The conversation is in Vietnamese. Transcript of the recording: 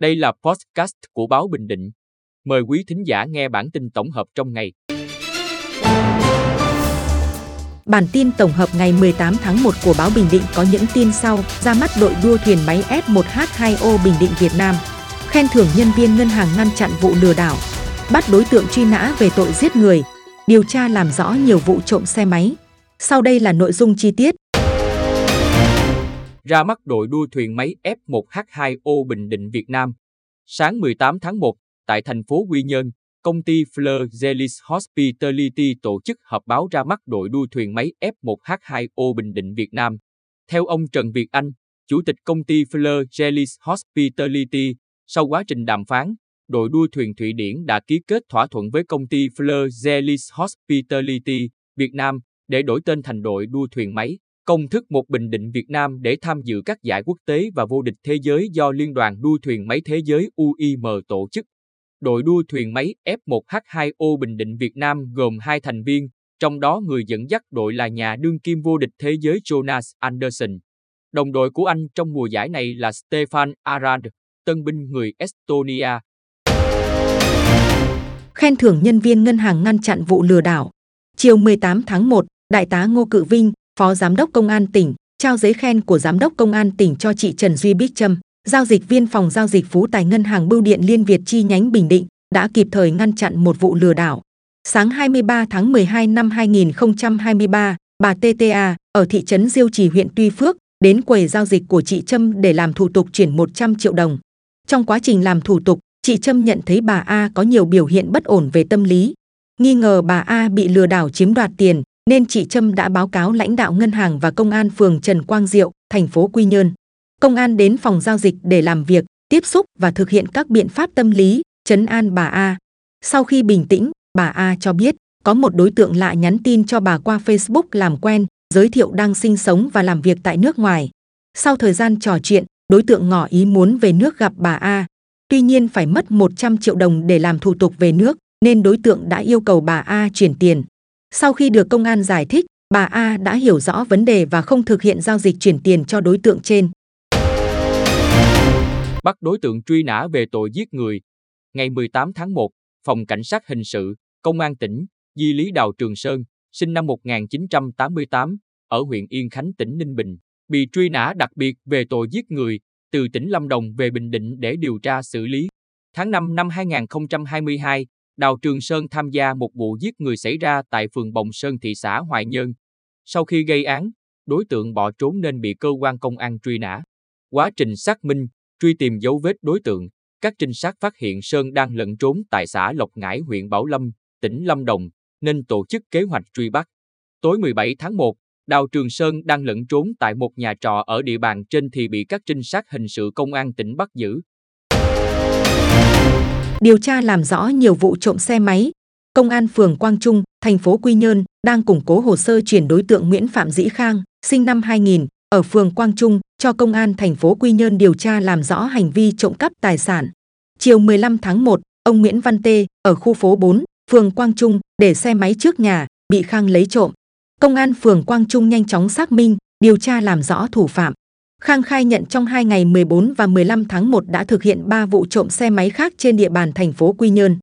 Đây là podcast của báo Bình Định. Mời quý thính giả nghe bản tin tổng hợp trong ngày. Bản tin tổng hợp ngày 18 tháng 1 của báo Bình Định có những tin sau: ra mắt đội đua thuyền máy F1H2O Bình Định Việt Nam, khen thưởng nhân viên ngân hàng ngăn chặn vụ lừa đảo, bắt đối tượng truy nã về tội giết người, điều tra làm rõ nhiều vụ trộm xe máy. Sau đây là nội dung chi tiết. Ra mắt đội đua thuyền máy F1H2O Bình Định Việt Nam. Sáng 18 tháng 1, tại thành phố Quy Nhơn, công ty Fleur Zelis Hospitality tổ chức họp báo ra mắt đội đua thuyền máy F1H2O Bình Định Việt Nam. Theo ông Trần Việt Anh, Chủ tịch công ty Fleur Zelis Hospitality, sau quá trình đàm phán, đội đua thuyền Thụy Điển đã ký kết thỏa thuận với công ty Fleur Zelis Hospitality Việt Nam để đổi tên thành đội đua thuyền máy. Công thức một Bình Định Việt Nam để tham dự các giải quốc tế và vô địch thế giới do Liên đoàn đua thuyền máy thế giới UIM tổ chức. Đội đua thuyền máy F1H2O Bình Định Việt Nam gồm hai thành viên, trong đó người dẫn dắt đội là nhà đương kim vô địch thế giới Jonas Anderson. Đồng đội của anh trong mùa giải này là Stefan Arand, tân binh người Estonia. Khen thưởng nhân viên ngân hàng ngăn chặn vụ lừa đảo. Chiều 18 tháng 1, Đại tá Ngô Cự Vinh, Phó Giám đốc Công an tỉnh, trao giấy khen của Giám đốc Công an tỉnh cho chị Trần Duy Bích Trâm, giao dịch viên phòng giao dịch Phú Tài Ngân hàng Bưu điện Liên Việt chi nhánh Bình Định, đã kịp thời ngăn chặn một vụ lừa đảo. Sáng 23 tháng 12 năm 2023, bà TTA ở thị trấn Diêu Trì huyện Tuy Phước đến quầy giao dịch của chị Trâm để làm thủ tục chuyển 100 triệu đồng. Trong quá trình làm thủ tục, chị Trâm nhận thấy bà A có nhiều biểu hiện bất ổn về tâm lý. Nghi ngờ bà A bị lừa đảo chiếm đoạt tiền, nên chị Trâm đã báo cáo lãnh đạo ngân hàng và công an phường Trần Quang Diệu, thành phố Quy Nhơn. Công an đến phòng giao dịch để làm việc, tiếp xúc và thực hiện các biện pháp tâm lý, chấn an bà A. Sau khi bình tĩnh, bà A cho biết có một đối tượng lạ nhắn tin cho bà qua Facebook làm quen, giới thiệu đang sinh sống và làm việc tại nước ngoài. Sau thời gian trò chuyện, đối tượng ngỏ ý muốn về nước gặp bà A. Tuy nhiên phải mất 100 triệu đồng để làm thủ tục về nước, nên đối tượng đã yêu cầu bà A chuyển tiền. Sau khi được công an giải thích, bà A đã hiểu rõ vấn đề và không thực hiện giao dịch chuyển tiền cho đối tượng trên. Bắt đối tượng truy nã về tội giết người. Ngày 18 tháng 1, Phòng Cảnh sát Hình sự, Công an tỉnh, Di Lý Đào Trường Sơn, sinh năm 1988, ở huyện Yên Khánh tỉnh Ninh Bình, bị truy nã đặc biệt về tội giết người, từ tỉnh Lâm Đồng về Bình Định để điều tra xử lý. Tháng 5 năm 2022, Đào Trường Sơn tham gia một vụ giết người xảy ra tại phường Bồng Sơn thị xã Hoài Nhơn. Sau khi gây án, đối tượng bỏ trốn nên bị cơ quan công an truy nã. Quá trình xác minh, truy tìm dấu vết đối tượng, các trinh sát phát hiện Sơn đang lẫn trốn tại xã Lộc Ngãi huyện Bảo Lâm, tỉnh Lâm Đồng, nên tổ chức kế hoạch truy bắt. Tối 17 tháng 1, Đào Trường Sơn đang lẫn trốn tại một nhà trọ ở địa bàn trên thì bị các trinh sát hình sự công an tỉnh bắt giữ. Điều tra làm rõ nhiều vụ trộm xe máy. Công an phường Quang Trung, thành phố Quy Nhơn đang củng cố hồ sơ chuyển đối tượng Nguyễn Phạm Dĩ Khang, sinh năm 2000, ở phường Quang Trung cho công an thành phố Quy Nhơn điều tra làm rõ hành vi trộm cắp tài sản. Chiều 15 tháng 1, ông Nguyễn Văn Tê ở khu phố 4, phường Quang Trung để xe máy trước nhà bị Khang lấy trộm. Công an phường Quang Trung nhanh chóng xác minh, điều tra làm rõ thủ phạm. Khang khai nhận trong hai ngày 14 và 15 tháng 1 đã thực hiện 3 vụ trộm xe máy khác trên địa bàn thành phố Quy Nhơn.